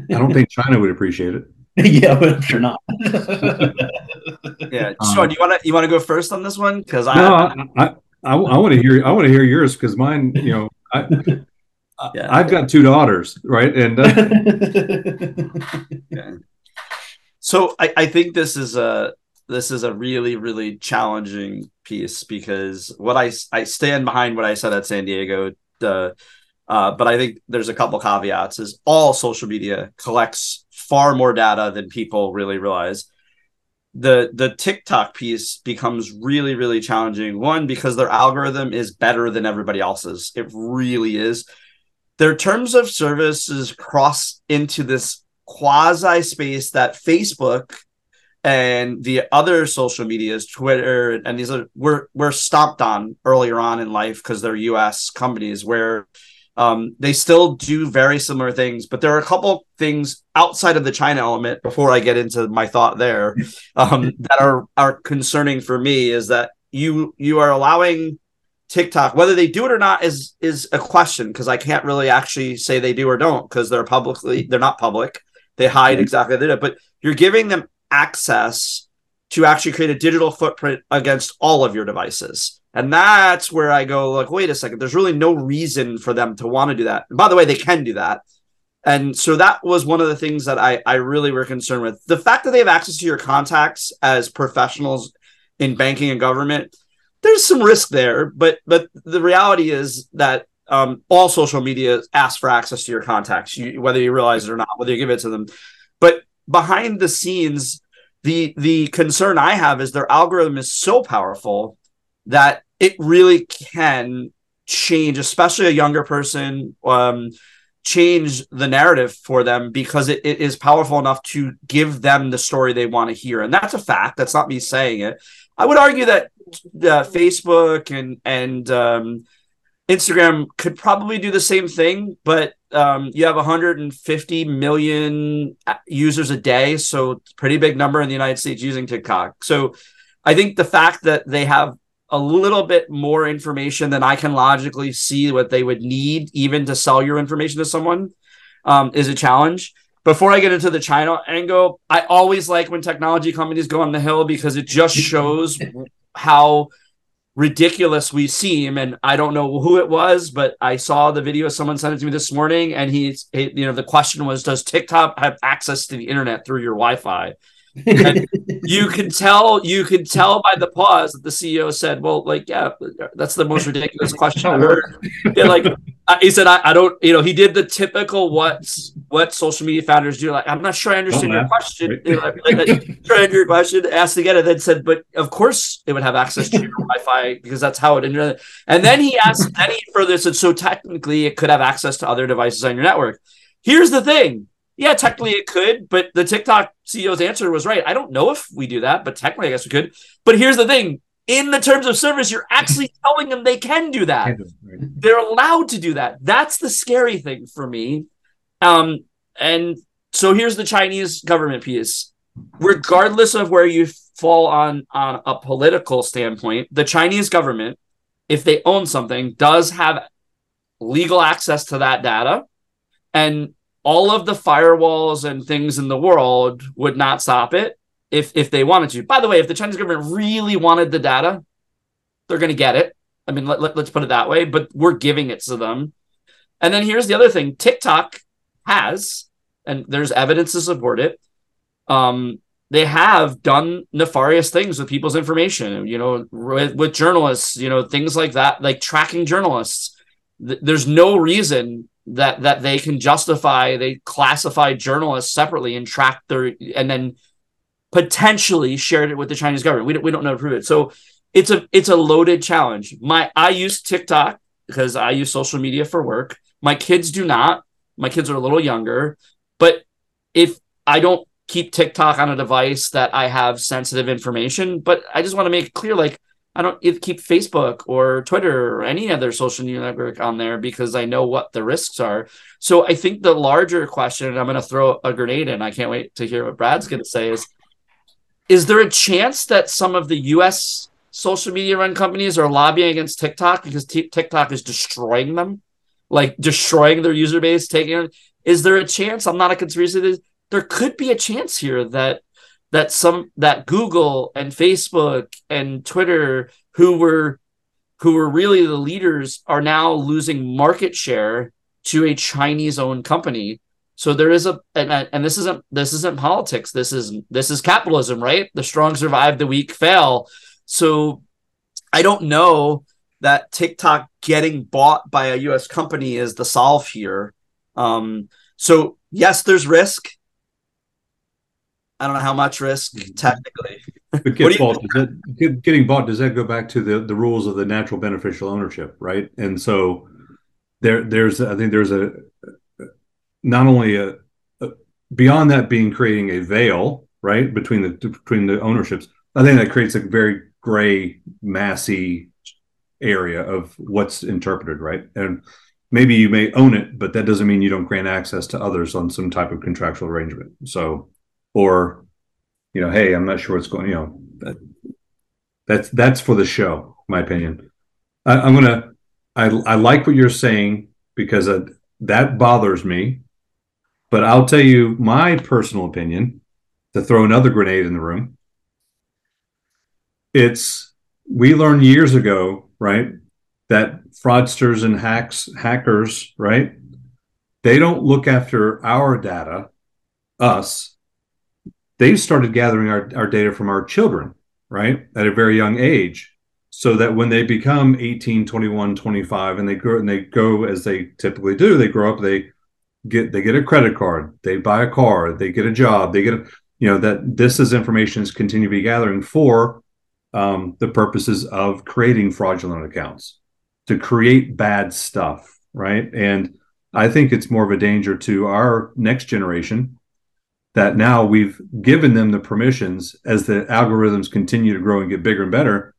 don't think China would appreciate it. <laughs> yeah, but I'm sure not. <laughs> yeah, Shaun, um, you want to you want to go first on this one because I, no, I, I, I, I want to hear I want to hear yours because mine, you know, I, <laughs> yeah. I've got two daughters, right? And uh... yeah. so I, I think this is a this is a really really challenging piece because what I I stand behind what I said at San Diego. Uh, but I think there's a couple caveats. Is all social media collects far more data than people really realize the the TikTok piece becomes really really challenging. One because their algorithm is better than everybody else's. It really is. Their terms of services cross into this quasi space that Facebook and the other social medias, Twitter and these are were were stomped on earlier on in life because they're U.S. companies where um, they still do very similar things, but there are a couple things outside of the China element before I get into my thought there <laughs> um, that are are concerning for me. Is that you you are allowing TikTok whether they do it or not is is a question because I can't really actually say they do or don't because they're publicly they're not public. They hide exactly they do, but you're giving them access to actually create a digital footprint against all of your devices. And that's where I go, like, wait a second, there's really no reason for them to want to do that. And by the way, they can do that. And so that was one of the things that I, I really were concerned with. The fact that they have access to your contacts as professionals in banking and government, there's some risk there. But but the reality is that um, all social media asks for access to your contacts, you, whether you realize it or not, whether you give it to them. But behind the scenes, the the concern I have is their algorithm is so powerful that it really can change, especially a younger person, um, change the narrative for them because it, it is powerful enough to give them the story they want to hear. And that's a fact. That's not me saying it. I would argue that uh, Facebook and and um, Instagram could probably do the same thing, but um, you have 150 million uh, users a day, so pretty big number in the United States using TikTok. So I think the fact that they have a little bit more information than I can logically see what they would need even to sell your information to someone um, is a challenge. Before I get into the China angle, I always like when technology companies go on the hill because it just shows how ridiculous we seem. And I don't know who it was, but I saw the video. Someone sent it to me this morning, and he's, you know, the question was, does TikTok have access to the internet through your Wi-Fi? And <laughs> you can tell you can tell by the pause that the CEO said, "Well, like, yeah, that's the most ridiculous <laughs> question I've heard." Yeah, like he said, I, I, don't, you know, he did the typical what what social media founders do. Like, I'm not sure I understand your question. You know, like, like, trying your question, asked again, and then said, "But of course, it would have access to your Wi-Fi because that's how it." And then he asked, then he further said, "So technically, it could have access to other devices on your network." Here's the thing yeah, technically it could, but the TikTok CEO's answer was right. I don't know if we do that, but technically I guess we could. But here's the thing in the terms of service, you're actually <laughs> telling them they can do that. They're allowed to do that. That's the scary thing for me. Um, and so here's the Chinese government piece. Regardless of where you fall on on a political standpoint, the Chinese government, if they own something, does have legal access to that data. And all of the firewalls and things in the world would not stop it if if they wanted to. By the way, if the Chinese government really wanted the data, they're going to get it. I mean, let, let, let's put it that way, but we're giving it to them. And then here's the other thing TikTok has, and there's evidence to support it. Um, they have done nefarious things with people's information, you know, with, with journalists, you know, things like that, like tracking journalists. Th- there's no reason that that they can justify they classify journalists separately and track their and then potentially shared it with the Chinese government. We don't, we don't know to prove it. So it's a it's a loaded challenge. My I use TikTok because I use social media for work. My kids do not. My kids are a little younger, but if I don't keep TikTok on a device that I have sensitive information, but I just want to make it clear like I don't keep Facebook or Twitter or any other social media network on there because I know what the risks are. So I think the larger question, and I'm going to throw a grenade in, I can't wait to hear what Brad's going to say is, is there a chance that some of the US social media run companies are lobbying against TikTok because t- TikTok is destroying them, like destroying their user base, taking it? Is there a chance? I'm not a conspiracy. There could be a chance here that that some that Google and Facebook and Twitter who were who were really the leaders are now losing market share to a Chinese owned company. So there is a and, and this isn't this isn't politics. This is this is capitalism, right? The strong survive, the weak fail. So I don't know that TikTok getting bought by a US company is the solve here. Um, so yes, there's risk. I don't know how much risk mm-hmm. technically. But get bought, that, getting bought does that go back to the, the rules of the natural beneficial ownership, right? And so there there's I think there's a not only a, a beyond that being creating a veil right between the between the ownerships. I think that creates a very gray, massy area of what's interpreted, right? And maybe you may own it, but that doesn't mean you don't grant access to others on some type of contractual arrangement. So or you know, hey, I'm not sure what's going. You know, that, that's that's for the show, my opinion. I, am gonna. I I like what you're saying because uh, that bothers me, but I'll tell you my personal opinion. to throw another grenade in the room, it's we learned years ago, right, that fraudsters and hacks hackers, right, they don't look after our data, us. They've started gathering our, our data from our children, right, at a very young age so that when they become 18 21 25 and they grow and they go as they typically do they grow up they get they get a credit card they buy a car they get a job they get a you know that this is information is continue to be gathering for um, the purposes of creating fraudulent accounts to create bad stuff right? And i think it's more of a danger to our next generation that now we've given them the permissions as the algorithms continue to grow and get bigger and better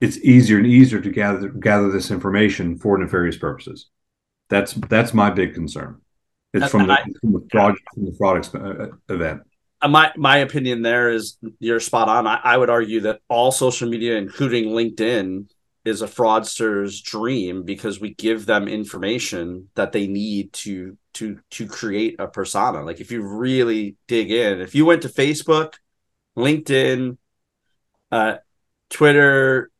it's easier and easier to gather gather this information for nefarious purposes. That's that's my big concern. It's from the, I, from the fraud from the fraud exp- uh, event. Uh, my my opinion there is you're spot on. I, I, would argue that all social media, including LinkedIn, is a fraudster's dream because we give them information that they need to to to create a persona. Like if you really dig in, if you went to Facebook, LinkedIn, uh, Twitter,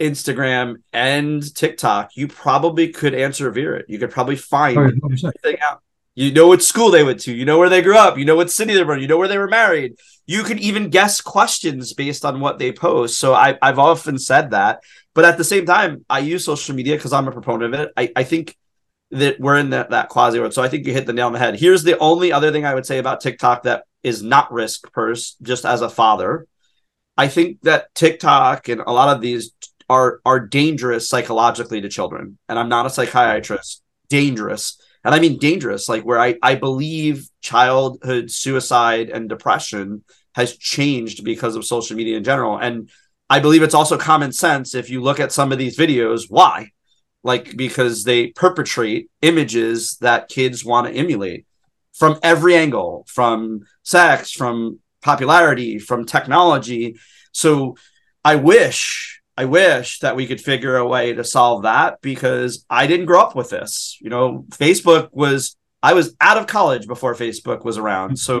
Instagram, and TikTok, you probably could answer Virat. You could probably find everything out. You know what school they went to. You know where they grew up. You know what city they were. You know where they were married. You can even guess questions based on what they post. So I, I've often said that. But at the same time, I use social media because I'm a proponent of it. I, I think that we're in that, that quasi world. So I think you hit the nail on the head. Here's the only other thing I would say about TikTok that is not risk purse, just as a father. I think that TikTok and a lot of these are are dangerous psychologically to children. And I'm not a psychiatrist. Dangerous and I mean dangerous, like where I, I believe childhood suicide and depression has changed because of social media in general. And I believe it's also common sense if you look at some of these videos, why? Like because they perpetrate images that kids want to emulate from every angle, from sex, from popularity, from technology. So I wish I wish that we could figure a way to solve that because I didn't grow up with this. You know, Facebook was I was out of college before Facebook was around. So,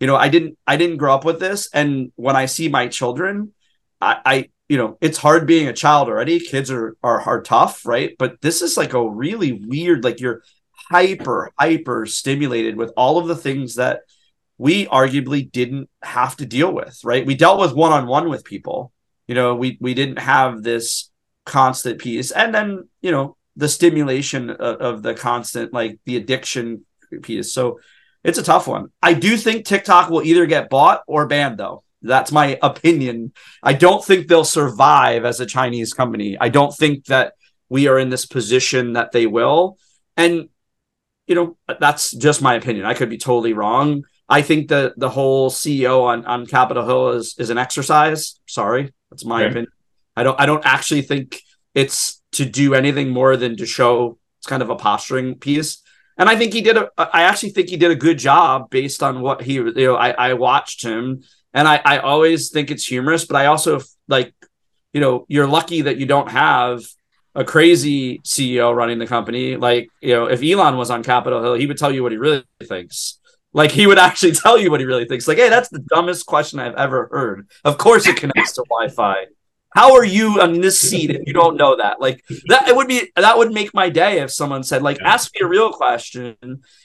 you know, I didn't I didn't grow up with this. And when I see my children, I, I you know, it's hard being a child already. Kids are are hard tough, right? But this is like a really weird, like you're hyper, hyper stimulated with all of the things that we arguably didn't have to deal with, right? We dealt with one on one with people you know we we didn't have this constant piece and then you know the stimulation of, of the constant like the addiction piece. So it's a tough one. I do think tiktok will either get bought or banned though. That's my opinion. I don't think they'll survive as a chinese company. I don't think that we are in this position that they will. And you know that's just my opinion. I could be totally wrong. I think that the whole ceo on on capitol hill is is an exercise. Sorry that's my okay. opinion. I don't I don't actually think it's to do anything more than to show it's kind of a posturing piece. And I think he did a I actually think he did a good job based on what he you know I, I watched him and I, I always think it's humorous, but I also like, you know, you're lucky that you don't have a crazy CEO running the company. Like, you know, if Elon was on Capitol Hill, he would tell you what he really thinks. Like he would actually tell you what he really thinks. Like, hey, that's the dumbest question I've ever heard. Of course it connects to Wi-Fi. How are you on this seat if you don't know that? Like that it would be that would make my day if someone said, like, ask me a real question.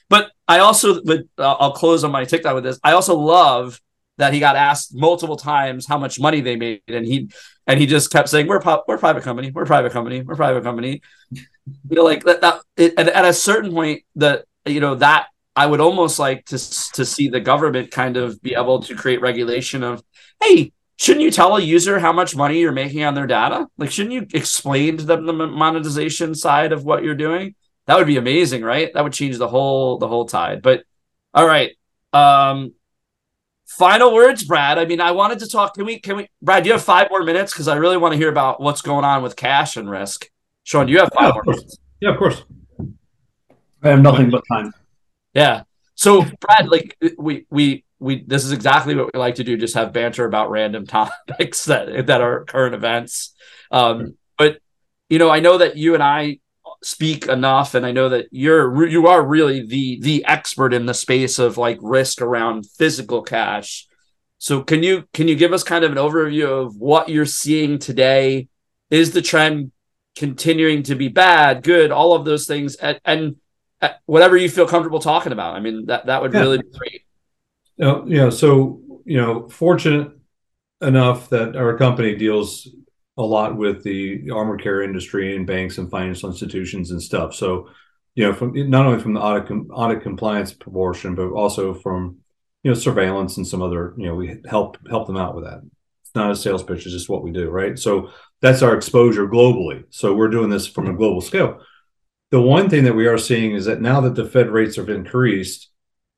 But I also would uh, I'll close on my TikTok with this. I also love that he got asked multiple times how much money they made, and he and he just kept saying, "We're pop, we're private company, we're private company, we're private company." You know, like that. that it, at, at a certain point, that you know that I would almost like to to see the government kind of be able to create regulation of, hey, shouldn't you tell a user how much money you're making on their data? Like, shouldn't you explain to them the monetization side of what you're doing? That would be amazing, right? That would change the whole the whole tide. But all right, um, final words, Brad. I mean, I wanted to talk. Can we? Can we? Brad, do you have five more minutes? Because I really want to hear about what's going on with cash and risk. Shaun, do you have five yeah, more minutes? Yeah, of course. I have nothing but time. Yeah. So Brad, like we we we this is exactly what we like to do, just have banter about random <laughs> topics that that are current events. Um, but you know, I know that you and I speak enough and I know that you're you are really the the expert in the space of like risk around physical cash. So can you can you give us kind of an overview of what you're seeing today? Is the trend continuing to be bad, good, all of those things, and, and <laughs> whatever you feel comfortable talking about? I mean, that that would yeah. really be great. You yeah. So you know, fortunate enough that our company deals a lot with the armored care industry and banks and financial institutions and stuff. So, you know, from not only from the audit com- audit compliance proportion, but also from you know surveillance and some other you know we help help them out with that. It's not a sales pitch; it's just what we do, right? So that's our exposure globally. So we're doing this from a global scale. The one thing that we are seeing is that now that the Fed rates have increased,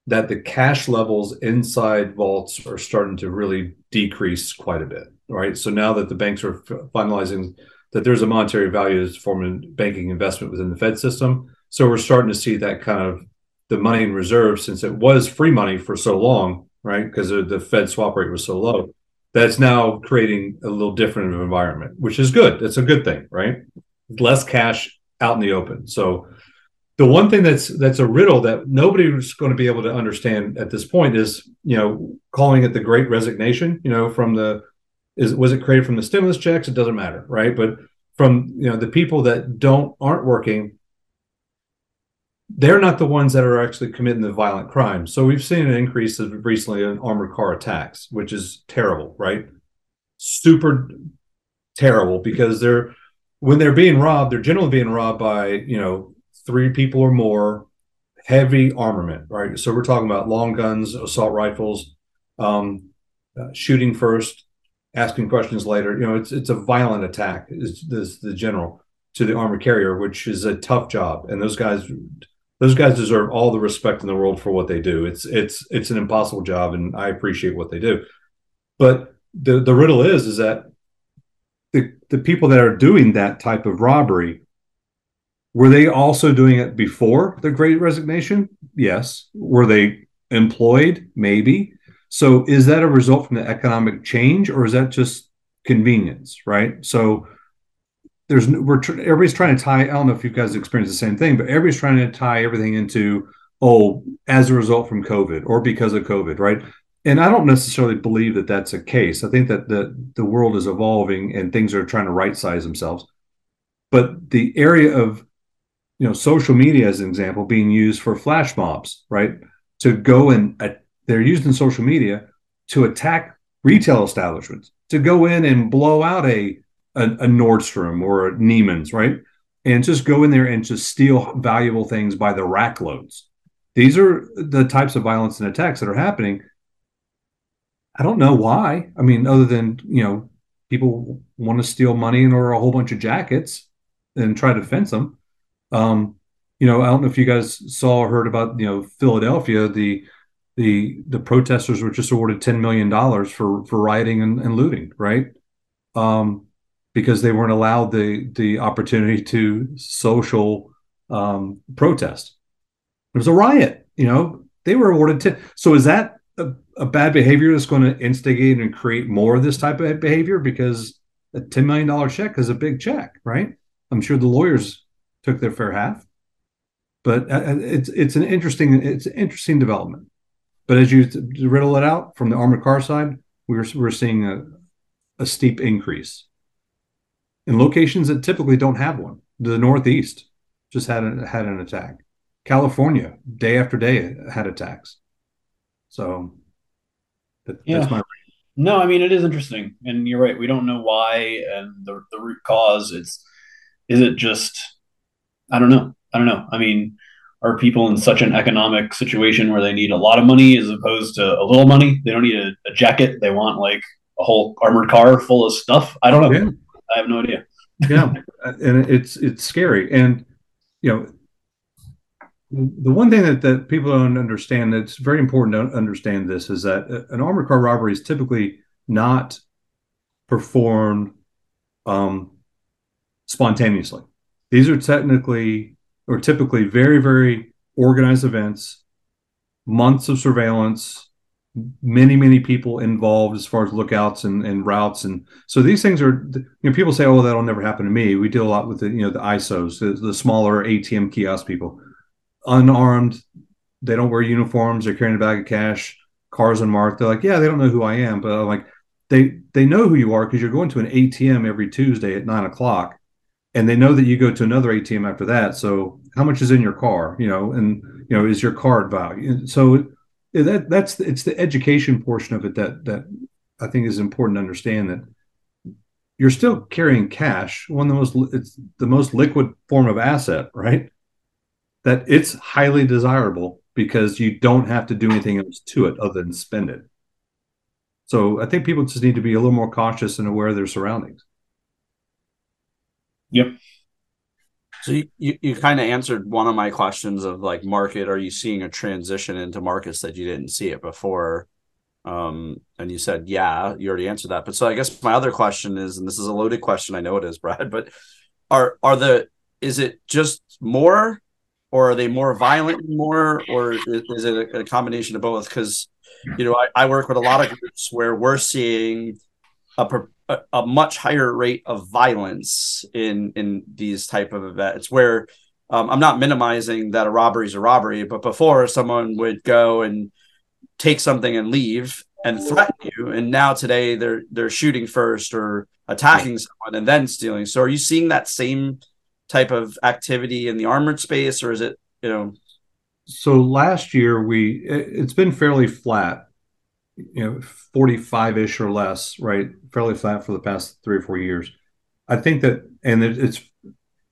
that the cash levels inside vaults are starting to really decrease quite a bit, right? So now that the banks are finalizing that there's a monetary value as forming banking investment within the Fed system, so we're starting to see that kind of the money in reserve since it was free money for so long, right? Because the Fed swap rate was so low. That's now creating a little different environment, which is good. It's a good thing, right? Less cash out in the open. So the one thing that's that's a riddle that nobody's going to be able to understand at this point is you know calling it the great resignation you know from the is was it created from the stimulus checks? It doesn't matter right? But from you know the people that don't aren't working they're not the ones that are actually committing the violent crimes so we've seen an increase of recently in armored car attacks which is terrible right? Super terrible because they're when they're being robbed they're generally being robbed by you know three people or more, heavy armament, right? So we're talking about long guns, assault rifles, um, uh, shooting first, asking questions later. You know, it's it's a violent attack. Is this the general to the armored carrier, which is a tough job, and those guys. Those guys deserve all the respect in the world for what they do. It's it's it's an impossible job, and I appreciate what they do. But the the riddle is is that the the people that are doing that type of robbery were they also doing it before the Great Resignation? Yes. Were they employed? Maybe. So is that a result from the economic change, or is that just convenience? Right. So there's we're everybody's trying to tie. I don't know if you guys experience the same thing, but everybody's trying to tie everything into oh, as a result from COVID or because of COVID, right? And I don't necessarily believe that that's a case. I think that the the world is evolving and things are trying to right size themselves. But the area of you know social media as an example being used for flash mobs right to go and uh, they're used in social media to attack retail establishments to go in and blow out a a, a nordstrom or a neiman's right and just go in there and just steal valuable things by the rack loads these are the types of violence and attacks that are happening i don't know why i mean other than you know people want to steal money and or a whole bunch of jackets and try to fence them um, you know, I don't know if you guys saw or heard about, you know, Philadelphia, the the the protesters were just awarded ten million dollars for for rioting and, and looting, right? Um, because they weren't allowed the the opportunity to social um, protest. It was a riot, you know. They were awarded ten. So is that a, bad behavior that's going to instigate and create more of this type of behavior? Because a ten million dollar check is a big check, right? I'm sure the lawyers took their fair half. But uh, uh, it's it's an interesting it's an interesting development. But as you riddle it out from the armored car side, we're we're seeing a, a steep increase in locations that typically don't have one. The Northeast just had a, had an attack. California, day after day, had attacks. So that, yeah. that's my. No, I mean it is interesting, and you're right. We don't know why and the the root cause. It's is it just I don't know. I don't know. I mean, are people in such an economic situation where they need a lot of money as opposed to a little money? They don't need a, a jacket. They want like a whole armored car full of stuff. I don't know. Yeah. I have no idea. yeah, and it's it's scary. And you know, the one thing that, that people don't understand that's very important to understand this is that an armored car robbery is typically not performed um, spontaneously. These are technically or typically very, very organized events, months of surveillance, many, many people involved as far as lookouts and, and routes. And so these things are, you know, people say, oh, that'll never happen to me. We deal a lot with the, you know, the ISOs, the, the smaller ATM kiosk people, unarmed. They don't wear uniforms. They're carrying a bag of cash, cars unmarked. They're like, yeah, they don't know who I am, but I'm like, they they know who you are because you're going to an ATM every Tuesday at nine o'clock, and they know that you go to another ATM after that. So how much is in your car? You know, and you know is your card value? So that that's it's the education portion of it that that I think is important to understand that you're still carrying cash, one of the most it's the most liquid form of asset, right? That it's highly desirable because you don't have to do anything else to it other than spend it. So I think people just need to be a little more cautious and aware of their surroundings. Yep. So you, you, you kind of answered one of my questions of like market. Are you seeing a transition into markets that you didn't see it before? Um, and you said, yeah, you already answered that. But so I guess my other question is, and this is a loaded question, I know it is, <laughs> Brad, but are are the is it just more or are they more violent more or is, is it a, a, combination of both? Because you know, I, I, work with a lot of groups where we're seeing a, a, a much higher rate of violence in in these type of events where um, I'm not minimizing that a robbery is a robbery, but before someone would go and take something and leave and threaten you and now today they're they're shooting first or attacking someone and then stealing so are you seeing that same type of activity in the armored space or is it you know? So last year we it's been fairly flat you know 45ish or less right? Fairly flat for the past three or four years. I think that and it's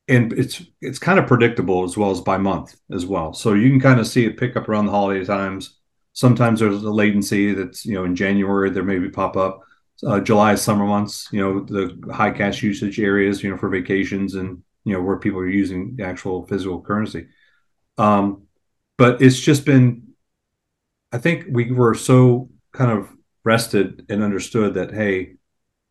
and it's it's kind of predictable as well as by month as well. So you can kind of see it pick up around the holiday times. Sometimes there's a latency that's you know in January there maybe pop up. Uh, July summer months, you know the high cash usage areas, you know for vacations and you know where people are using actual physical currency. Um, but it's just been, I think we were so kind of rested and understood that hey,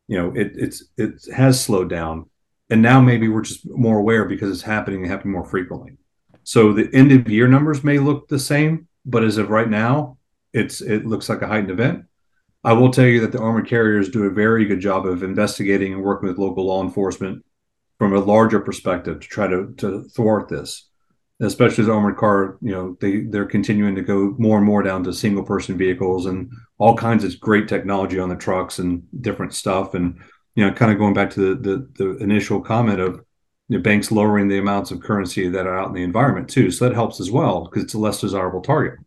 you know it it's it has slowed down, and now maybe we're just more aware because it's happening and happening more frequently. So the end of year numbers may look the same, but as of right now, it's it looks like a heightened event. I will tell you that the armored carriers do a very good job of investigating and working with local law enforcement from a larger perspective to try to, to thwart this. Especially as armored car, you know, they they're continuing to go more and more down to single person vehicles and all kinds of great technology on the trucks and different stuff. And you know, kind of going back to the the, the initial comment of know, banks lowering the amounts of currency that are out in the environment too. So that helps as well because it's a less desirable target.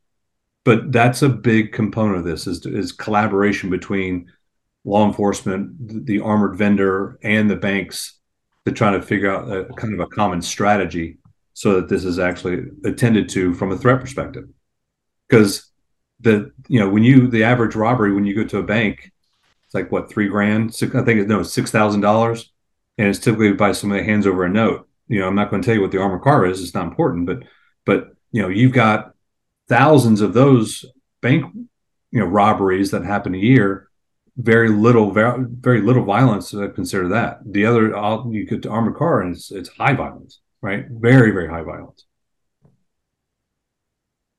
But that's a big component of this is, is collaboration between law enforcement, the armored vendor, and the banks to try to figure out a kind of a common strategy so that this is actually attended to from a threat perspective. Because the you know when you the average robbery when you go to a bank, it's like what three grand, six, I think it's no six thousand dollars and it's typically by somebody hands over a note. You know, I'm not going to tell you what the armored car is; it's not important. But but you know, you've got thousands of those bank you know robberies that happen a year. Very little, very, little violence. I consider that. The other, you could armored car, and it's it's high violence, right? Very very high violence.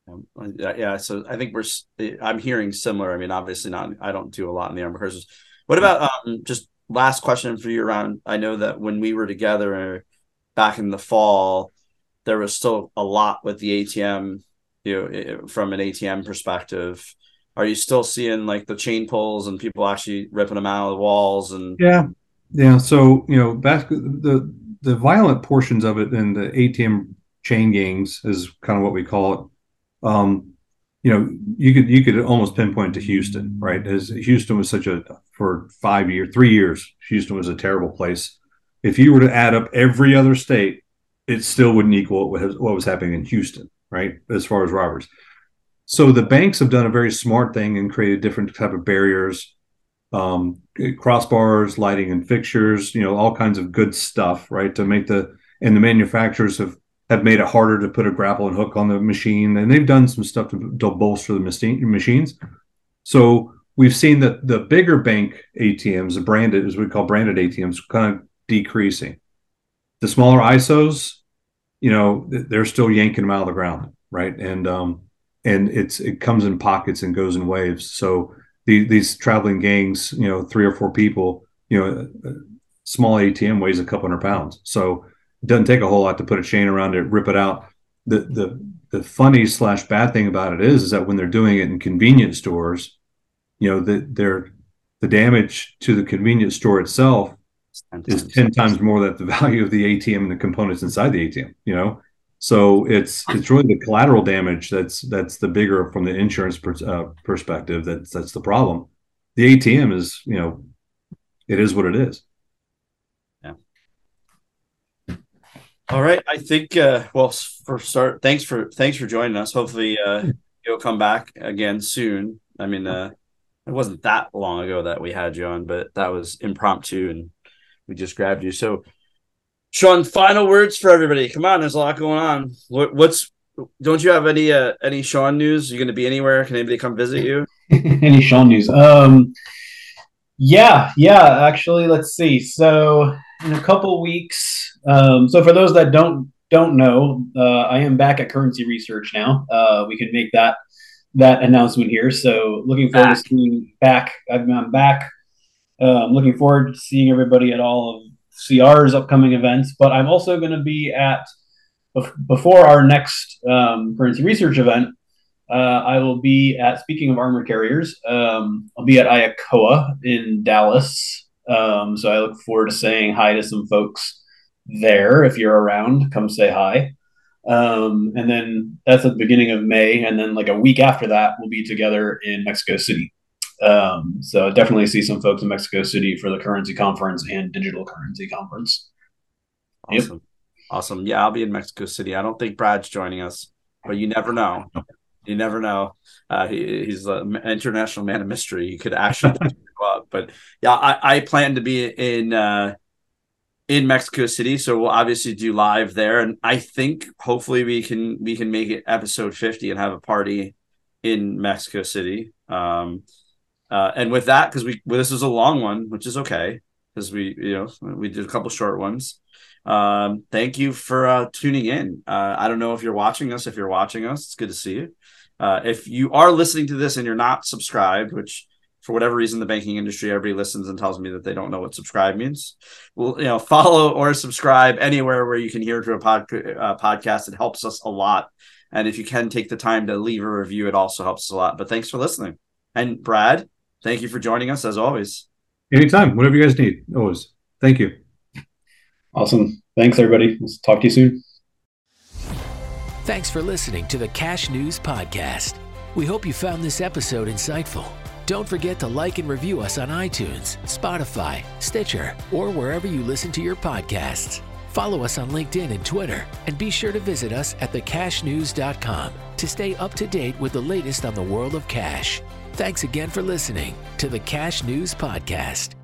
Um, yeah, so I think we're. I'm hearing similar. I mean, obviously not. I don't do a lot in the armored cars. What about um, just last question for you around i know that when we were together back in the fall there was still a lot with the atm you know from an atm perspective are you still seeing like the chain pulls and people actually ripping them out of the walls and yeah yeah so you know back the the violent portions of it and the atm chain gangs is kind of what we call it um you know, you could you could almost pinpoint to Houston, right? As Houston was such a for five years, three years, Houston was a terrible place. If you were to add up every other state, it still wouldn't equal what was happening in Houston, right? As far as robbers. So the banks have done a very smart thing and created different type of barriers, um, crossbars, lighting and fixtures, you know, all kinds of good stuff, right? To make the and the manufacturers have have made it harder to put a grapple and hook on the machine, and they've done some stuff to, to bolster the machines. So we've seen that the bigger bank ATMs, the branded, as we call branded ATMs, kind of decreasing. The smaller ISOs, you know, they're still yanking them out of the ground, right? And um, and it's it comes in pockets and goes in waves. So the, these traveling gangs, you know, three or four people, you know, uh, small ATM weighs a couple hundred pounds. So it doesn't take a whole lot to put a chain around it, rip it out. The the the funny slash bad thing about it is, is that when they're doing it in convenience stores, you know, that they're the damage to the convenience store itself is 10 times more than the <laughs> value of the ATM and the components inside the ATM, you know? So it's it's really the collateral damage that's that's the bigger from the insurance per, uh, perspective that's that's the problem. The ATM is, you know, it is what it is. Yeah. All right, I think uh well for start thanks for thanks for joining us. Hopefully uh <laughs> you'll come back again soon. I mean uh it wasn't that long ago that we had you on, but that was impromptu and we just grabbed you. So, Shaun, final words for everybody. Come on, there's a lot going on. What, what's don't you have any uh, any Shaun news? You going to be anywhere? Can anybody come visit you? <laughs> any Shaun news? Um, yeah, yeah. Actually, let's see. So in a couple weeks. Um, so for those that don't don't know, uh, I am back at Currency Research now. Uh, we can make that that announcement here. So looking forward back. to seeing back. I'm back uh, I'm looking forward to seeing everybody at all of CR's upcoming events, but I'm also going to be at before our next um, currency research event. Uh, I will be at speaking of armored carriers. Um, I'll be at IACOA in Dallas, um, so I look forward to saying hi to some folks there. If you're around, come say hi. Um, and then that's at the beginning of May, and then like a week after that, we'll be together in Mexico City. Um, so definitely see some folks in Mexico City for the currency conference and digital currency conference. Awesome. Yep. Awesome. Yeah, I'll be in Mexico City. I don't think Brad's joining us, but you never know. You never know. Uh, he, he's an international man of mystery. He could actually <laughs> go up. But yeah, I, I plan to be in uh, in Mexico City, so we'll obviously do live there. And I think hopefully we can we can make it episode fifty and have a party in Mexico City. Um, uh, and with that, because we well, this is a long one, which is okay because we you know we did a couple short ones. Um, thank you for uh, tuning in. Uh, I don't know if you're watching us. If you're watching us, it's good to see you. Uh, if you are listening to this and you're not subscribed, which for whatever reason the banking industry everybody listens and tells me that they don't know what subscribe means well you know <laughs> follow or subscribe anywhere where you can hear to a pod, uh, podcast it helps us a lot and if you can take the time to leave a review it also helps us a lot but thanks for listening and brad thank you for joining us as always. Anytime, whatever you guys need. Always. Thank you. Awesome. Thanks, everybody. We'll talk to you soon. Thanks for listening to the Cash News Podcast. We hope you found this episode insightful. Don't forget to like and review us on iTunes, Spotify, Stitcher, or wherever you listen to your podcasts. Follow us on LinkedIn and Twitter, and be sure to visit us at thecashnews.com to stay up to date with the latest on the world of cash. Thanks again for listening to the Cash News Podcast.